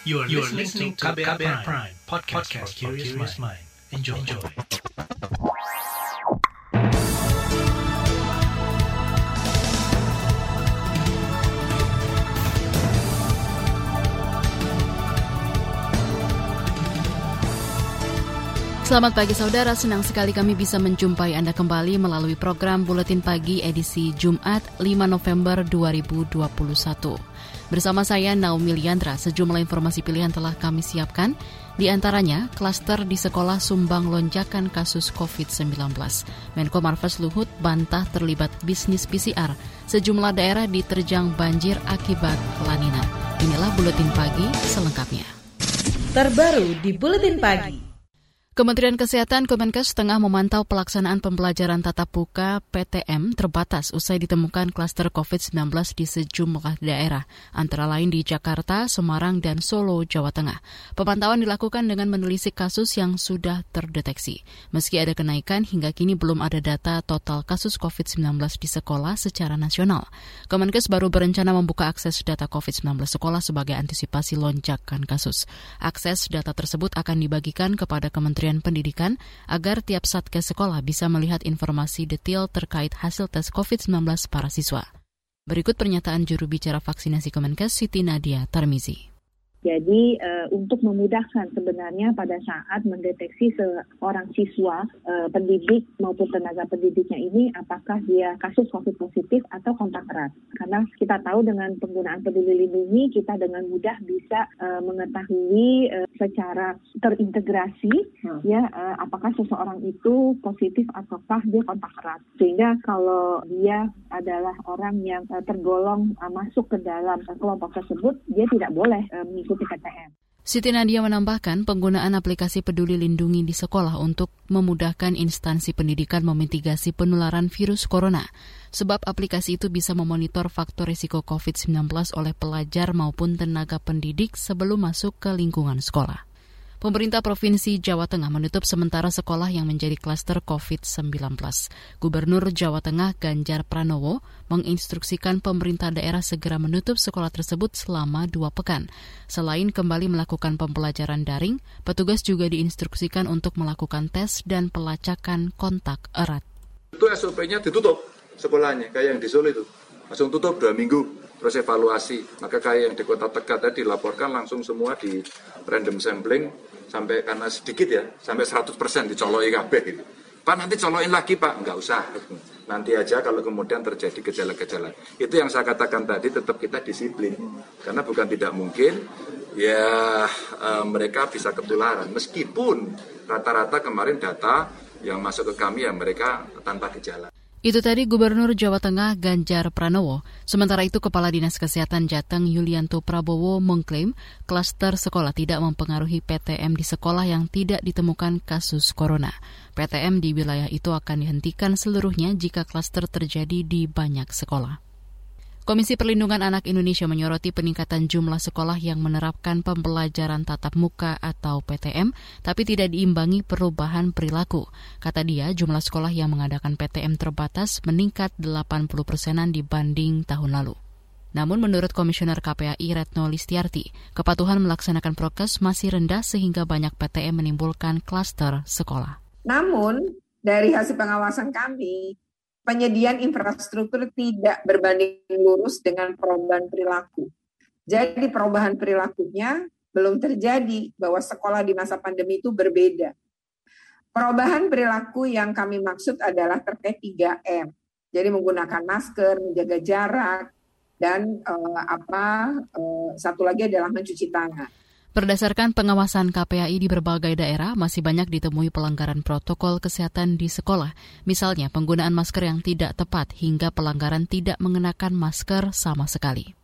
You are, you are listening to KBR, KBR Prime, Prime podcast, podcast for curious mind. Enjoy. Enjoy. Selamat pagi saudara, senang sekali kami bisa menjumpai Anda kembali melalui program Buletin Pagi edisi Jumat 5 November 2021. Bersama saya Naomi Liandra, sejumlah informasi pilihan telah kami siapkan. Di antaranya, klaster di sekolah sumbang lonjakan kasus COVID-19. Menko Marves Luhut bantah terlibat bisnis PCR. Sejumlah daerah diterjang banjir akibat lanina. Inilah Buletin Pagi selengkapnya. Terbaru di Buletin Pagi. Kementerian Kesehatan Kemenkes tengah memantau pelaksanaan pembelajaran tatap muka PTM terbatas usai ditemukan klaster COVID-19 di sejumlah daerah, antara lain di Jakarta, Semarang, dan Solo, Jawa Tengah. Pemantauan dilakukan dengan menelisik kasus yang sudah terdeteksi. Meski ada kenaikan, hingga kini belum ada data total kasus COVID-19 di sekolah secara nasional. Kemenkes baru berencana membuka akses data COVID-19 sekolah sebagai antisipasi lonjakan kasus. Akses data tersebut akan dibagikan kepada Kementerian Kementerian Pendidikan agar tiap satgas sekolah bisa melihat informasi detail terkait hasil tes COVID-19 para siswa. Berikut pernyataan juru bicara vaksinasi Kemenkes Siti Nadia Tarmizi. Jadi uh, untuk memudahkan sebenarnya pada saat mendeteksi seorang siswa uh, pendidik maupun tenaga pendidiknya ini apakah dia kasus COVID positif atau kontak erat. Karena kita tahu dengan penggunaan peduli lindungi kita dengan mudah bisa uh, mengetahui uh, secara terintegrasi hmm. ya uh, apakah seseorang itu positif ataukah dia kontak erat. Sehingga kalau dia adalah orang yang uh, tergolong uh, masuk ke dalam uh, kelompok tersebut dia tidak boleh uh, mengikuti PTM. Siti Nadia menambahkan penggunaan aplikasi peduli lindungi di sekolah untuk memudahkan instansi pendidikan memitigasi penularan virus corona. Sebab aplikasi itu bisa memonitor faktor risiko COVID-19 oleh pelajar maupun tenaga pendidik sebelum masuk ke lingkungan sekolah. Pemerintah Provinsi Jawa Tengah menutup sementara sekolah yang menjadi klaster COVID-19. Gubernur Jawa Tengah Ganjar Pranowo menginstruksikan pemerintah daerah segera menutup sekolah tersebut selama dua pekan. Selain kembali melakukan pembelajaran daring, petugas juga diinstruksikan untuk melakukan tes dan pelacakan kontak erat. Itu SOP-nya ditutup sekolahnya, kayak yang di Solo itu. Langsung tutup dua minggu terus evaluasi. Maka kayak yang di kota Tegal tadi dilaporkan langsung semua di random sampling sampai karena sedikit ya, sampai 100% dicoloi gitu. Pak nanti colokin lagi Pak, nggak usah. Nanti aja kalau kemudian terjadi gejala-gejala. Itu yang saya katakan tadi tetap kita disiplin. Karena bukan tidak mungkin ya e, mereka bisa ketularan. Meskipun rata-rata kemarin data yang masuk ke kami ya mereka tanpa gejala. Itu tadi Gubernur Jawa Tengah Ganjar Pranowo. Sementara itu Kepala Dinas Kesehatan Jateng Yulianto Prabowo mengklaim klaster sekolah tidak mempengaruhi PTM di sekolah yang tidak ditemukan kasus corona. PTM di wilayah itu akan dihentikan seluruhnya jika klaster terjadi di banyak sekolah. Komisi Perlindungan Anak Indonesia menyoroti peningkatan jumlah sekolah yang menerapkan pembelajaran tatap muka atau PTM, tapi tidak diimbangi perubahan perilaku. Kata dia, jumlah sekolah yang mengadakan PTM terbatas meningkat 80 persenan dibanding tahun lalu. Namun menurut Komisioner KPAI Retno Listiarti, kepatuhan melaksanakan prokes masih rendah sehingga banyak PTM menimbulkan klaster sekolah. Namun, dari hasil pengawasan kami, penyediaan infrastruktur tidak berbanding lurus dengan perubahan perilaku. Jadi perubahan perilakunya belum terjadi bahwa sekolah di masa pandemi itu berbeda. Perubahan perilaku yang kami maksud adalah terkait 3M. Jadi menggunakan masker, menjaga jarak, dan uh, apa uh, satu lagi adalah mencuci tangan. Berdasarkan pengawasan KPAI di berbagai daerah, masih banyak ditemui pelanggaran protokol kesehatan di sekolah. Misalnya, penggunaan masker yang tidak tepat hingga pelanggaran tidak mengenakan masker sama sekali.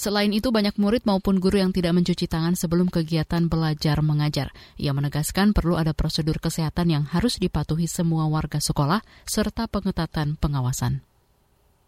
Selain itu, banyak murid maupun guru yang tidak mencuci tangan sebelum kegiatan belajar mengajar. Ia menegaskan perlu ada prosedur kesehatan yang harus dipatuhi semua warga sekolah serta pengetatan pengawasan.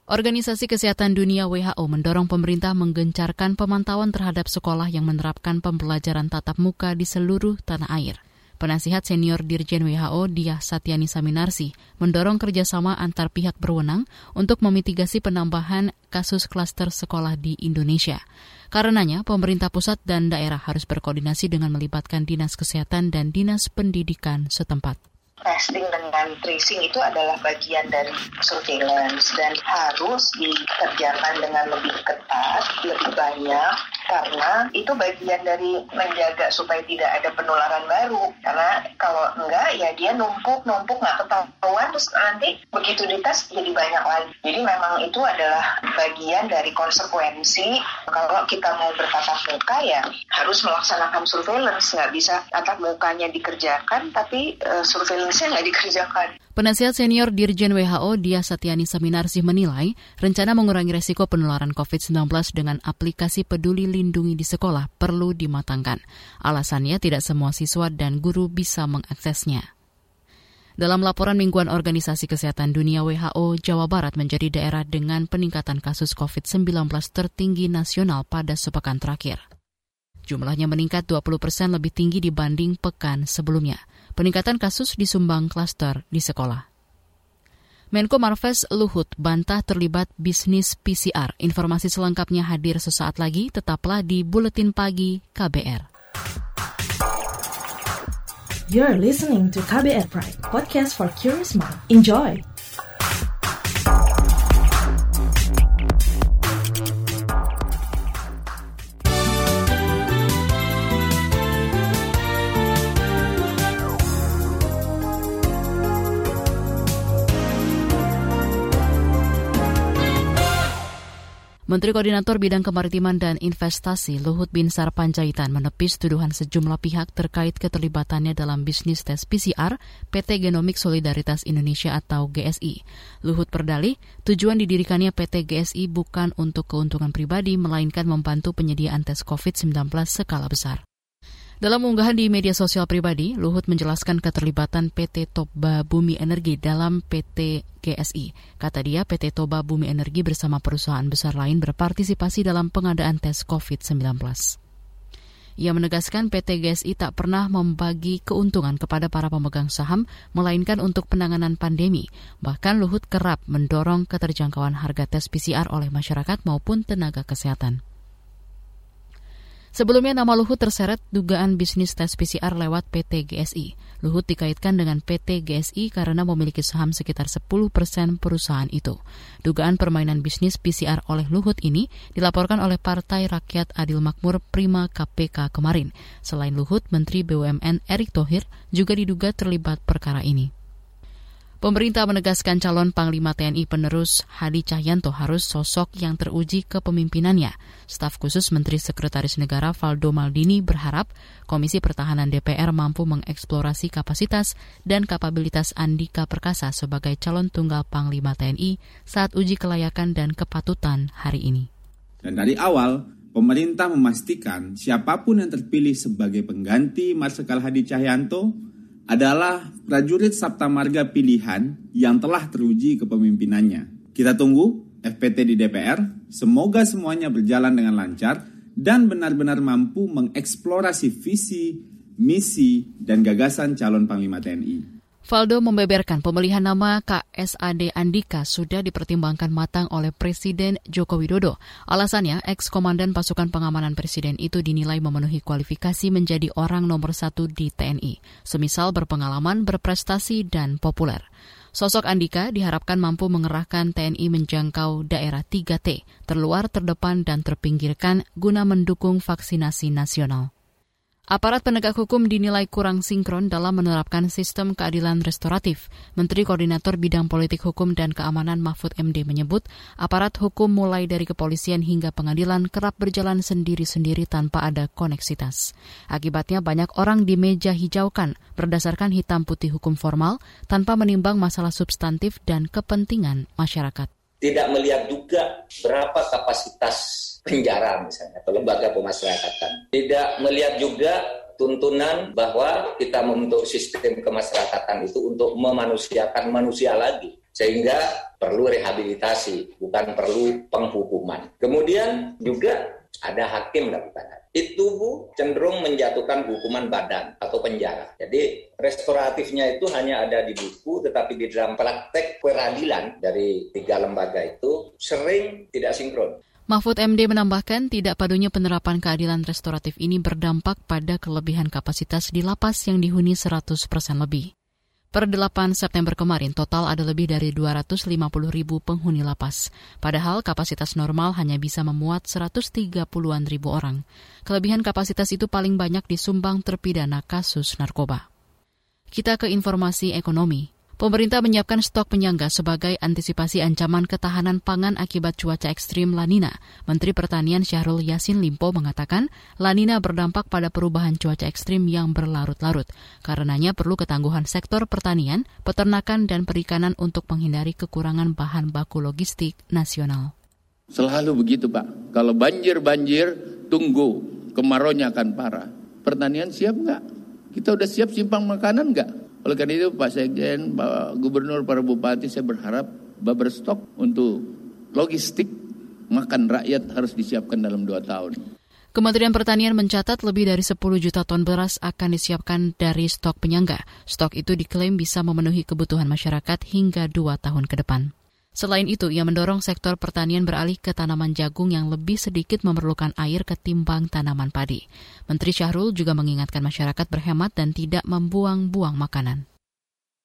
Organisasi Kesehatan Dunia WHO mendorong pemerintah menggencarkan pemantauan terhadap sekolah yang menerapkan pembelajaran tatap muka di seluruh tanah air. Penasihat senior Dirjen WHO Diah Satyani Saminarsi mendorong kerjasama antar pihak berwenang untuk memitigasi penambahan kasus klaster sekolah di Indonesia. Karenanya, pemerintah pusat dan daerah harus berkoordinasi dengan melibatkan Dinas Kesehatan dan Dinas Pendidikan setempat testing dengan tracing itu adalah bagian dari surveillance dan harus dikerjakan dengan lebih ketat, lebih banyak karena itu bagian dari menjaga supaya tidak ada penularan baru. Karena kalau enggak ya dia numpuk numpuk nggak ketahuan terus nanti begitu dites jadi banyak lagi. Jadi memang itu adalah bagian dari konsekuensi kalau kita mau bertatap muka ya harus melaksanakan surveillance nggak bisa tatap mukanya dikerjakan tapi uh, surveillance nggak dikerjakan. Penasihat senior Dirjen WHO Dia Satyani Seminarsih menilai rencana mengurangi resiko penularan COVID-19 dengan aplikasi peduli lindungi di sekolah perlu dimatangkan. Alasannya tidak semua siswa dan guru bisa mengaksesnya. Dalam laporan mingguan Organisasi Kesehatan Dunia WHO, Jawa Barat menjadi daerah dengan peningkatan kasus COVID-19 tertinggi nasional pada sepekan terakhir. Jumlahnya meningkat 20 persen lebih tinggi dibanding pekan sebelumnya. Peningkatan kasus disumbang klaster di sekolah. Menko Marves Luhut bantah terlibat bisnis PCR. Informasi selengkapnya hadir sesaat lagi, tetaplah di Buletin Pagi KBR. You're listening to KBR Pride, podcast for curious mind. Enjoy! Menteri Koordinator Bidang Kemaritiman dan Investasi Luhut Binsar Panjaitan menepis tuduhan sejumlah pihak terkait keterlibatannya dalam bisnis tes PCR PT Genomik Solidaritas Indonesia atau GSI. Luhut berdalih, tujuan didirikannya PT GSI bukan untuk keuntungan pribadi, melainkan membantu penyediaan tes COVID-19 skala besar. Dalam unggahan di media sosial pribadi, Luhut menjelaskan keterlibatan PT Toba Bumi Energi dalam PT GSI. Kata dia, PT Toba Bumi Energi bersama perusahaan besar lain berpartisipasi dalam pengadaan tes COVID-19. Ia menegaskan PT GSI tak pernah membagi keuntungan kepada para pemegang saham, melainkan untuk penanganan pandemi. Bahkan Luhut kerap mendorong keterjangkauan harga tes PCR oleh masyarakat maupun tenaga kesehatan. Sebelumnya nama Luhut terseret dugaan bisnis tes PCR lewat PT GSI. Luhut dikaitkan dengan PT GSI karena memiliki saham sekitar 10 persen perusahaan itu. Dugaan permainan bisnis PCR oleh Luhut ini dilaporkan oleh Partai Rakyat Adil Makmur Prima KPK kemarin. Selain Luhut, Menteri BUMN Erick Thohir juga diduga terlibat perkara ini. Pemerintah menegaskan calon Panglima TNI penerus Hadi Cahyanto harus sosok yang teruji kepemimpinannya. Staf khusus Menteri Sekretaris Negara Valdo Maldini berharap Komisi Pertahanan DPR mampu mengeksplorasi kapasitas dan kapabilitas Andika Perkasa sebagai calon tunggal Panglima TNI saat uji kelayakan dan kepatutan hari ini. Dan dari awal, pemerintah memastikan siapa pun yang terpilih sebagai pengganti Marsikal Hadi Cahyanto adalah prajurit Sabta Marga pilihan yang telah teruji kepemimpinannya. Kita tunggu FPT di DPR, semoga semuanya berjalan dengan lancar dan benar-benar mampu mengeksplorasi visi, misi, dan gagasan calon Panglima TNI. Valdo membeberkan pemilihan nama KSAD Andika sudah dipertimbangkan matang oleh Presiden Joko Widodo. Alasannya, ex-komandan pasukan pengamanan Presiden itu dinilai memenuhi kualifikasi menjadi orang nomor satu di TNI, semisal berpengalaman, berprestasi, dan populer. Sosok Andika diharapkan mampu mengerahkan TNI menjangkau daerah 3T, terluar, terdepan, dan terpinggirkan guna mendukung vaksinasi nasional. Aparat penegak hukum dinilai kurang sinkron dalam menerapkan sistem keadilan restoratif. Menteri Koordinator Bidang Politik Hukum dan Keamanan Mahfud MD menyebut, aparat hukum mulai dari kepolisian hingga pengadilan kerap berjalan sendiri-sendiri tanpa ada koneksitas. Akibatnya banyak orang di meja hijaukan berdasarkan hitam putih hukum formal tanpa menimbang masalah substantif dan kepentingan masyarakat. Tidak melihat juga berapa kapasitas penjara misalnya atau lembaga pemasyarakatan. Tidak melihat juga tuntunan bahwa kita membentuk sistem kemasyarakatan itu untuk memanusiakan manusia lagi sehingga perlu rehabilitasi bukan perlu penghukuman. Kemudian juga ada hakim melakukan itu cenderung menjatuhkan hukuman badan atau penjara. Jadi restoratifnya itu hanya ada di buku, tetapi di dalam praktek peradilan dari tiga lembaga itu sering tidak sinkron. Mahfud MD menambahkan tidak padunya penerapan keadilan restoratif ini berdampak pada kelebihan kapasitas di lapas yang dihuni 100 persen lebih. Per 8 September kemarin, total ada lebih dari 250 ribu penghuni lapas. Padahal kapasitas normal hanya bisa memuat 130-an ribu orang. Kelebihan kapasitas itu paling banyak disumbang terpidana kasus narkoba. Kita ke informasi ekonomi. Pemerintah menyiapkan stok penyangga sebagai antisipasi ancaman ketahanan pangan akibat cuaca ekstrim Lanina. Menteri Pertanian Syahrul Yasin Limpo mengatakan Lanina berdampak pada perubahan cuaca ekstrim yang berlarut-larut. Karenanya perlu ketangguhan sektor pertanian, peternakan, dan perikanan untuk menghindari kekurangan bahan baku logistik nasional. Selalu begitu Pak. Kalau banjir-banjir, tunggu. Kemaraunya akan parah. Pertanian siap nggak? Kita udah siap simpang makanan nggak? Oleh karena itu Pak Sekjen, Pak Gubernur, para bupati saya berharap stok untuk logistik makan rakyat harus disiapkan dalam dua tahun. Kementerian Pertanian mencatat lebih dari 10 juta ton beras akan disiapkan dari stok penyangga. Stok itu diklaim bisa memenuhi kebutuhan masyarakat hingga dua tahun ke depan. Selain itu, ia mendorong sektor pertanian beralih ke tanaman jagung yang lebih sedikit memerlukan air ketimbang tanaman padi. Menteri Syahrul juga mengingatkan masyarakat berhemat dan tidak membuang-buang makanan.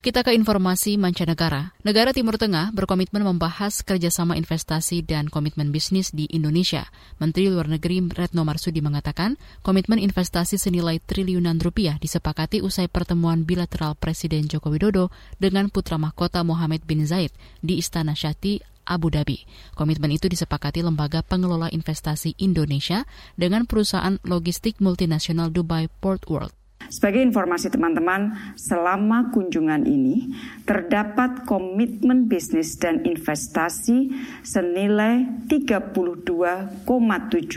Kita ke informasi mancanegara. Negara Timur Tengah berkomitmen membahas kerjasama investasi dan komitmen bisnis di Indonesia. Menteri Luar Negeri Retno Marsudi mengatakan, komitmen investasi senilai triliunan rupiah disepakati usai pertemuan bilateral Presiden Joko Widodo dengan putra mahkota Mohammed bin Zaid di Istana Syati, Abu Dhabi. Komitmen itu disepakati Lembaga Pengelola Investasi Indonesia dengan perusahaan logistik multinasional Dubai Port World. Sebagai informasi teman-teman, selama kunjungan ini terdapat komitmen bisnis dan investasi senilai 32,7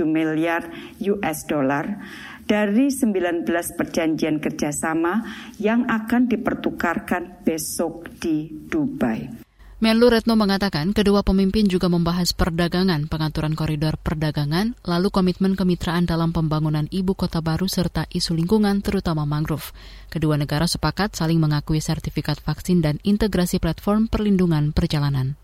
miliar US dollar dari 19 perjanjian kerjasama yang akan dipertukarkan besok di Dubai. Menlu Retno mengatakan kedua pemimpin juga membahas perdagangan, pengaturan koridor perdagangan, lalu komitmen kemitraan dalam pembangunan ibu kota baru serta isu lingkungan terutama mangrove. Kedua negara sepakat saling mengakui sertifikat vaksin dan integrasi platform perlindungan perjalanan.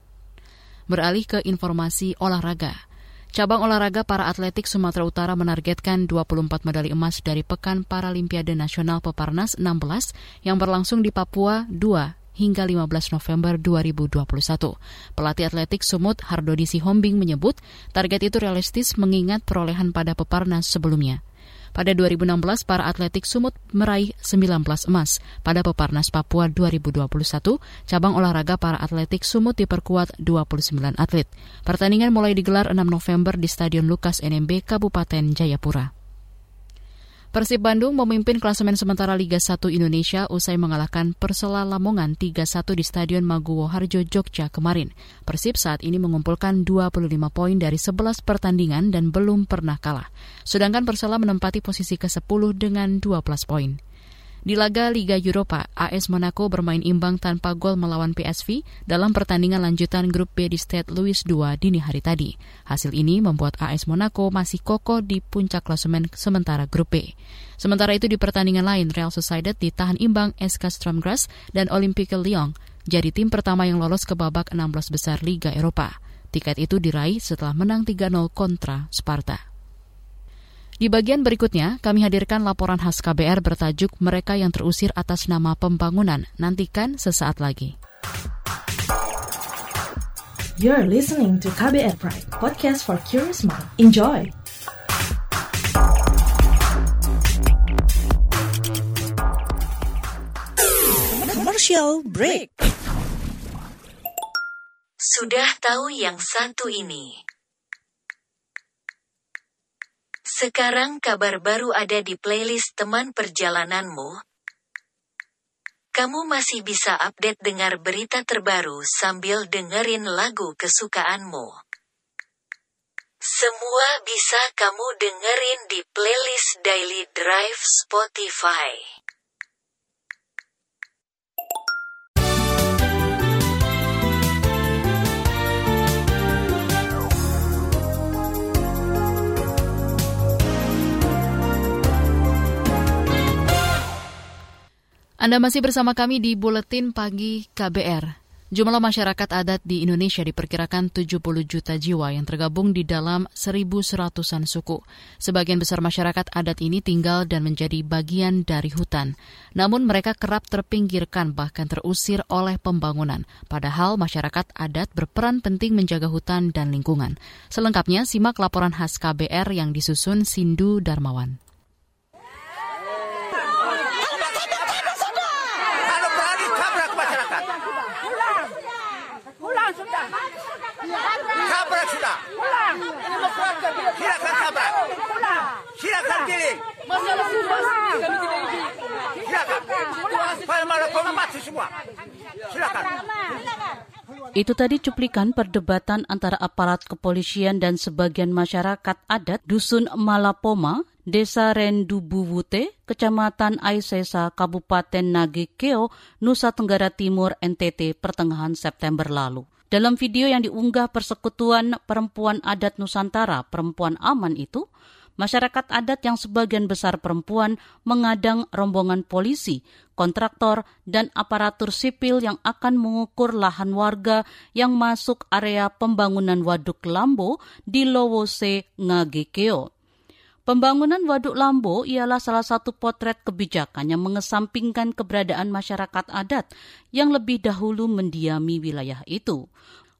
Beralih ke informasi olahraga. Cabang olahraga para atletik Sumatera Utara menargetkan 24 medali emas dari Pekan Paralimpiade Nasional Peparnas 16 yang berlangsung di Papua 2 hingga 15 November 2021. Pelatih atletik Sumut Hardodi Sihombing menyebut target itu realistis mengingat perolehan pada peparnas sebelumnya. Pada 2016, para atletik Sumut meraih 19 emas. Pada Peparnas Papua 2021, cabang olahraga para atletik Sumut diperkuat 29 atlet. Pertandingan mulai digelar 6 November di Stadion Lukas NMB Kabupaten Jayapura. Persib Bandung memimpin klasemen sementara Liga 1 Indonesia usai mengalahkan Persela Lamongan 3-1 di Stadion Maguwo Harjo, Jogja kemarin. Persib saat ini mengumpulkan 25 poin dari 11 pertandingan dan belum pernah kalah. Sedangkan Persela menempati posisi ke-10 dengan 12 poin. Di laga Liga Eropa, AS Monaco bermain imbang tanpa gol melawan PSV dalam pertandingan lanjutan grup B di Stade Louis II dini hari tadi. Hasil ini membuat AS Monaco masih kokoh di puncak klasemen sementara grup B. Sementara itu di pertandingan lain, Real Sociedad ditahan imbang SK Stromgras dan Olympique Lyon, jadi tim pertama yang lolos ke babak 16 besar Liga Eropa. Tiket itu diraih setelah menang 3-0 kontra Sparta. Di bagian berikutnya, kami hadirkan laporan khas KBR bertajuk Mereka yang terusir atas nama pembangunan. Nantikan sesaat lagi. You're listening to KBR Pride, podcast for curious mind. Enjoy! Commercial break. Sudah tahu yang satu ini. Sekarang kabar baru ada di playlist teman perjalananmu. Kamu masih bisa update dengar berita terbaru sambil dengerin lagu kesukaanmu. Semua bisa kamu dengerin di playlist Daily Drive Spotify. Anda masih bersama kami di Buletin Pagi KBR. Jumlah masyarakat adat di Indonesia diperkirakan 70 juta jiwa yang tergabung di dalam 1.100-an suku. Sebagian besar masyarakat adat ini tinggal dan menjadi bagian dari hutan. Namun mereka kerap terpinggirkan bahkan terusir oleh pembangunan. Padahal masyarakat adat berperan penting menjaga hutan dan lingkungan. Selengkapnya simak laporan khas KBR yang disusun Sindu Darmawan. Itu tadi cuplikan perdebatan antara aparat kepolisian dan sebagian masyarakat adat Dusun Malapoma, Desa Rendubuwute, Kecamatan Aisesa, Kabupaten Nagekeo, Nusa Tenggara Timur, NTT, pertengahan September lalu. Dalam video yang diunggah Persekutuan Perempuan Adat Nusantara Perempuan Aman itu, masyarakat adat yang sebagian besar perempuan mengadang rombongan polisi, kontraktor, dan aparatur sipil yang akan mengukur lahan warga yang masuk area pembangunan Waduk Lambo di Lowose, Ngagekeo. Pembangunan Waduk Lambo ialah salah satu potret kebijakan yang mengesampingkan keberadaan masyarakat adat yang lebih dahulu mendiami wilayah itu.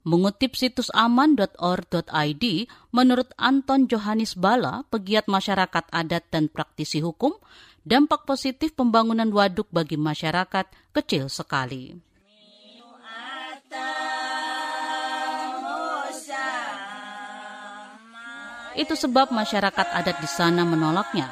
Mengutip situs aman.or.id, menurut Anton Johannes Bala, pegiat masyarakat adat dan praktisi hukum, dampak positif pembangunan waduk bagi masyarakat kecil sekali. Itu sebab masyarakat adat di sana menolaknya.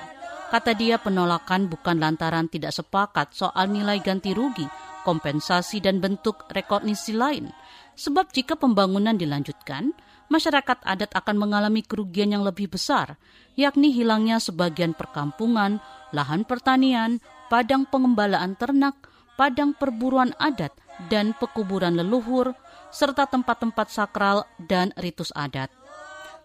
Kata dia penolakan bukan lantaran tidak sepakat soal nilai ganti rugi, kompensasi dan bentuk rekognisi lain. Sebab jika pembangunan dilanjutkan, masyarakat adat akan mengalami kerugian yang lebih besar, yakni hilangnya sebagian perkampungan, lahan pertanian, padang pengembalaan ternak, padang perburuan adat, dan pekuburan leluhur, serta tempat-tempat sakral dan ritus adat.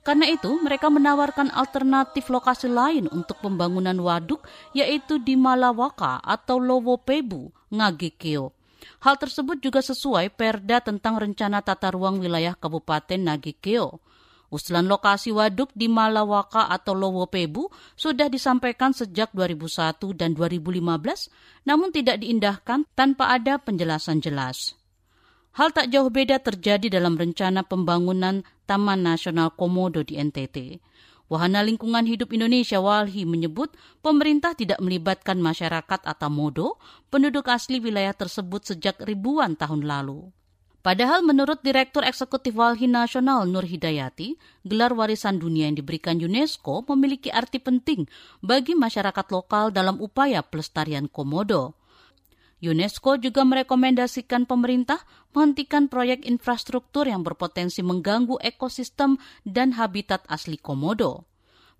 Karena itu, mereka menawarkan alternatif lokasi lain untuk pembangunan waduk, yaitu di Malawaka atau Lowopebu, Ngagekeo. Hal tersebut juga sesuai Perda tentang Rencana Tata Ruang Wilayah Kabupaten Nagekeo. Usulan lokasi waduk di Malawaka atau Lowopebu sudah disampaikan sejak 2001 dan 2015, namun tidak diindahkan tanpa ada penjelasan jelas. Hal tak jauh beda terjadi dalam rencana pembangunan Taman Nasional Komodo di NTT. Wahana Lingkungan Hidup Indonesia Walhi menyebut pemerintah tidak melibatkan masyarakat atau modo, penduduk asli wilayah tersebut sejak ribuan tahun lalu. Padahal menurut Direktur Eksekutif Walhi Nasional Nur Hidayati, gelar warisan dunia yang diberikan UNESCO memiliki arti penting bagi masyarakat lokal dalam upaya pelestarian komodo. UNESCO juga merekomendasikan pemerintah menghentikan proyek infrastruktur yang berpotensi mengganggu ekosistem dan habitat asli komodo.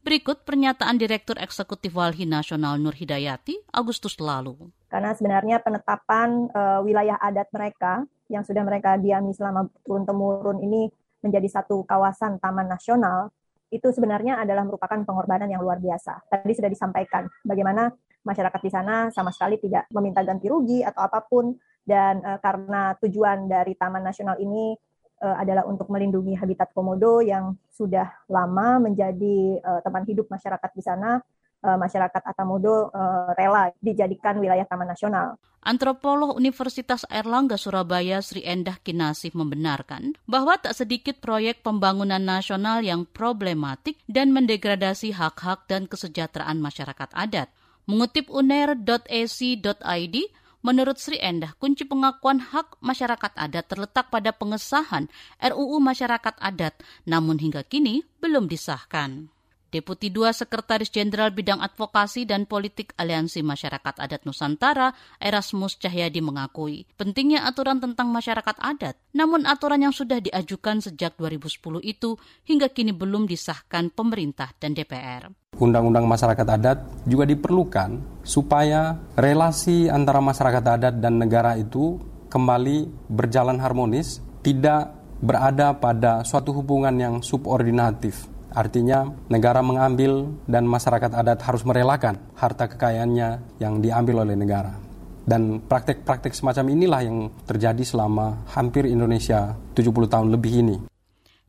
Berikut pernyataan Direktur Eksekutif Walhi Nasional Nur Hidayati Agustus lalu. Karena sebenarnya penetapan uh, wilayah adat mereka yang sudah mereka diami selama turun-temurun ini menjadi satu kawasan taman nasional itu sebenarnya adalah merupakan pengorbanan yang luar biasa. Tadi sudah disampaikan bagaimana masyarakat di sana sama sekali tidak meminta ganti rugi atau apa pun dan uh, karena tujuan dari Taman Nasional ini uh, adalah untuk melindungi habitat komodo yang sudah lama menjadi uh, teman hidup masyarakat di sana masyarakat Atamodo uh, rela dijadikan wilayah taman nasional. Antropolog Universitas Airlangga Surabaya Sri Endah Kinasih membenarkan bahwa tak sedikit proyek pembangunan nasional yang problematik dan mendegradasi hak-hak dan kesejahteraan masyarakat adat. Mengutip uner.ac.id, menurut Sri Endah, kunci pengakuan hak masyarakat adat terletak pada pengesahan RUU Masyarakat Adat, namun hingga kini belum disahkan. Deputi 2 Sekretaris Jenderal Bidang Advokasi dan Politik Aliansi Masyarakat Adat Nusantara, Erasmus Cahyadi mengakui pentingnya aturan tentang masyarakat adat. Namun aturan yang sudah diajukan sejak 2010 itu hingga kini belum disahkan pemerintah dan DPR. Undang-undang masyarakat adat juga diperlukan supaya relasi antara masyarakat adat dan negara itu kembali berjalan harmonis, tidak berada pada suatu hubungan yang subordinatif Artinya negara mengambil dan masyarakat adat harus merelakan harta kekayaannya yang diambil oleh negara. Dan praktek-praktek semacam inilah yang terjadi selama hampir Indonesia 70 tahun lebih ini.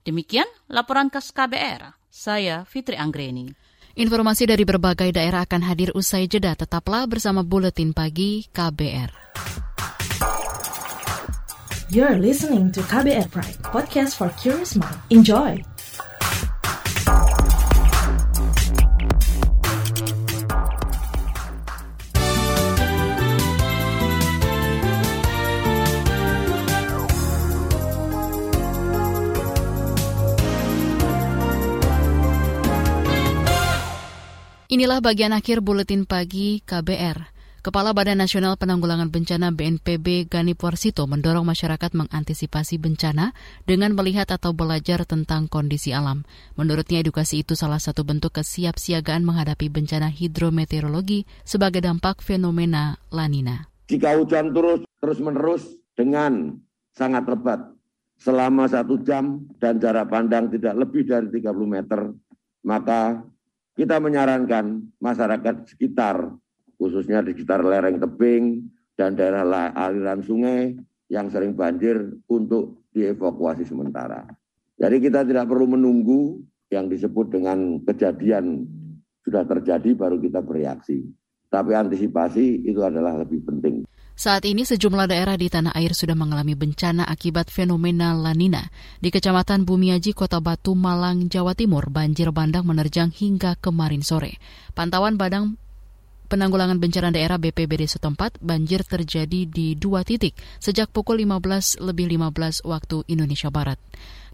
Demikian laporan khas KBR. Saya Fitri Anggreni. Informasi dari berbagai daerah akan hadir usai jeda. Tetaplah bersama Buletin Pagi KBR. You're listening to KBR Pride, podcast for curious mind. Enjoy! Inilah bagian akhir buletin pagi KBR. Kepala Badan Nasional Penanggulangan Bencana BNPB Gani Warsito mendorong masyarakat mengantisipasi bencana dengan melihat atau belajar tentang kondisi alam. Menurutnya edukasi itu salah satu bentuk kesiapsiagaan menghadapi bencana hidrometeorologi sebagai dampak fenomena lanina. Jika hujan terus terus menerus dengan sangat lebat selama satu jam dan jarak pandang tidak lebih dari 30 meter, maka kita menyarankan masyarakat sekitar, khususnya di sekitar lereng tebing dan daerah aliran sungai yang sering banjir untuk dievakuasi sementara. Jadi kita tidak perlu menunggu yang disebut dengan kejadian sudah terjadi baru kita bereaksi. Tapi antisipasi itu adalah lebih penting. Saat ini sejumlah daerah di tanah air sudah mengalami bencana akibat fenomena lanina. Di Kecamatan Bumiaji, Kota Batu, Malang, Jawa Timur, banjir bandang menerjang hingga kemarin sore. Pantauan Badang Penanggulangan Bencana Daerah BPBD setempat, banjir terjadi di dua titik sejak pukul 15 lebih 15 waktu Indonesia Barat.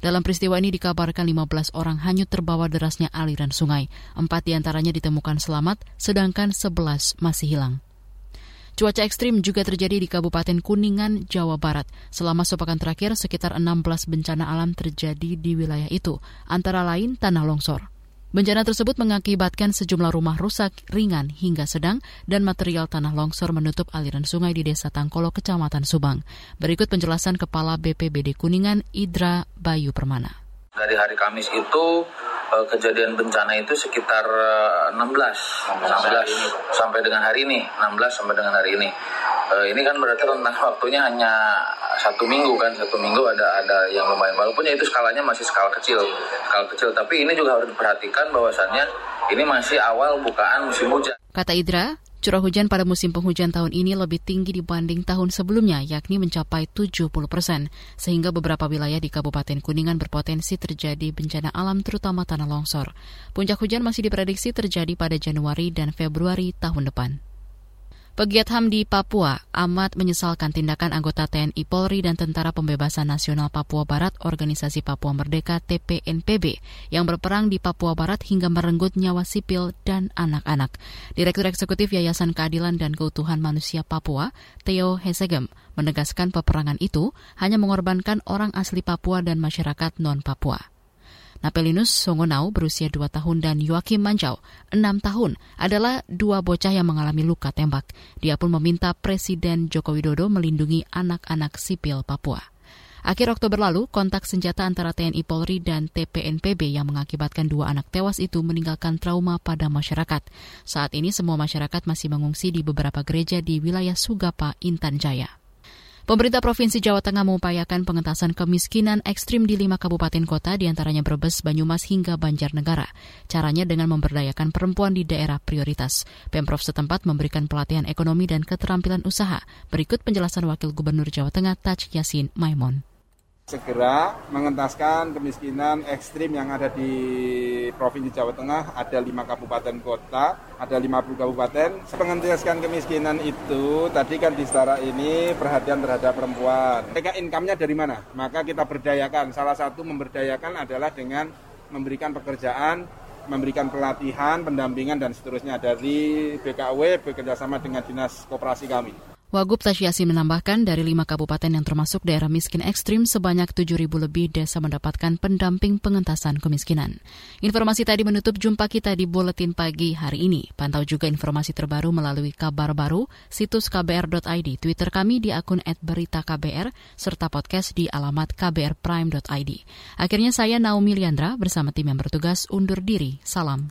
Dalam peristiwa ini dikabarkan 15 orang hanyut terbawa derasnya aliran sungai. Empat di antaranya ditemukan selamat, sedangkan 11 masih hilang. Cuaca ekstrim juga terjadi di Kabupaten Kuningan, Jawa Barat. Selama sepekan terakhir, sekitar 16 bencana alam terjadi di wilayah itu, antara lain tanah longsor. Bencana tersebut mengakibatkan sejumlah rumah rusak ringan hingga sedang dan material tanah longsor menutup aliran sungai di Desa Tangkolo, Kecamatan Subang. Berikut penjelasan Kepala BPBD Kuningan, Idra Bayu Permana. Dari hari Kamis itu eh, kejadian bencana itu sekitar 16, eh, 16 sampai dengan hari ini, 16 sampai dengan hari ini. Eh, ini kan berarti rentang waktunya hanya satu minggu kan, satu minggu ada ada yang lumayan. Walaupun ya itu skalanya masih skala kecil, skala kecil. Tapi ini juga harus diperhatikan bahwasannya ini masih awal bukaan musim hujan. Kata Idra, Curah hujan pada musim penghujan tahun ini lebih tinggi dibanding tahun sebelumnya, yakni mencapai 70 persen, sehingga beberapa wilayah di Kabupaten Kuningan berpotensi terjadi bencana alam terutama tanah longsor. Puncak hujan masih diprediksi terjadi pada Januari dan Februari tahun depan. Pegiat HAM di Papua amat menyesalkan tindakan anggota TNI Polri dan Tentara Pembebasan Nasional Papua Barat Organisasi Papua Merdeka TPNPB yang berperang di Papua Barat hingga merenggut nyawa sipil dan anak-anak. Direktur Eksekutif Yayasan Keadilan dan Keutuhan Manusia Papua, Theo Hesegem, menegaskan peperangan itu hanya mengorbankan orang asli Papua dan masyarakat non-Papua. Napelinus Songonau berusia 2 tahun dan Joakim Manjau 6 tahun adalah dua bocah yang mengalami luka tembak. Dia pun meminta Presiden Joko Widodo melindungi anak-anak sipil Papua. Akhir Oktober lalu, kontak senjata antara TNI Polri dan TPNPB yang mengakibatkan dua anak tewas itu meninggalkan trauma pada masyarakat. Saat ini semua masyarakat masih mengungsi di beberapa gereja di wilayah Sugapa, Intan Jaya. Pemerintah Provinsi Jawa Tengah mengupayakan pengentasan kemiskinan ekstrim di lima kabupaten kota, di antaranya Brebes, Banyumas, hingga Banjarnegara. Caranya dengan memberdayakan perempuan di daerah prioritas. Pemprov setempat memberikan pelatihan ekonomi dan keterampilan usaha. Berikut penjelasan Wakil Gubernur Jawa Tengah Taj Yasin Maimon segera mengentaskan kemiskinan ekstrim yang ada di Provinsi Jawa Tengah. Ada lima kabupaten kota, ada 50 kabupaten. Mengentaskan kemiskinan itu tadi kan di setara ini perhatian terhadap perempuan. Mereka income-nya dari mana? Maka kita berdayakan. Salah satu memberdayakan adalah dengan memberikan pekerjaan memberikan pelatihan, pendampingan, dan seterusnya dari BKW bekerjasama dengan Dinas Koperasi kami. Wagub Tasyiasi menambahkan dari lima kabupaten yang termasuk daerah miskin ekstrim sebanyak 7 ribu lebih desa mendapatkan pendamping pengentasan kemiskinan. Informasi tadi menutup jumpa kita di Buletin Pagi hari ini. Pantau juga informasi terbaru melalui kabar baru, situs kbr.id, Twitter kami di akun @beritaKBR, serta podcast di alamat kbrprime.id. Akhirnya saya Naomi Liandra bersama tim yang bertugas undur diri. Salam.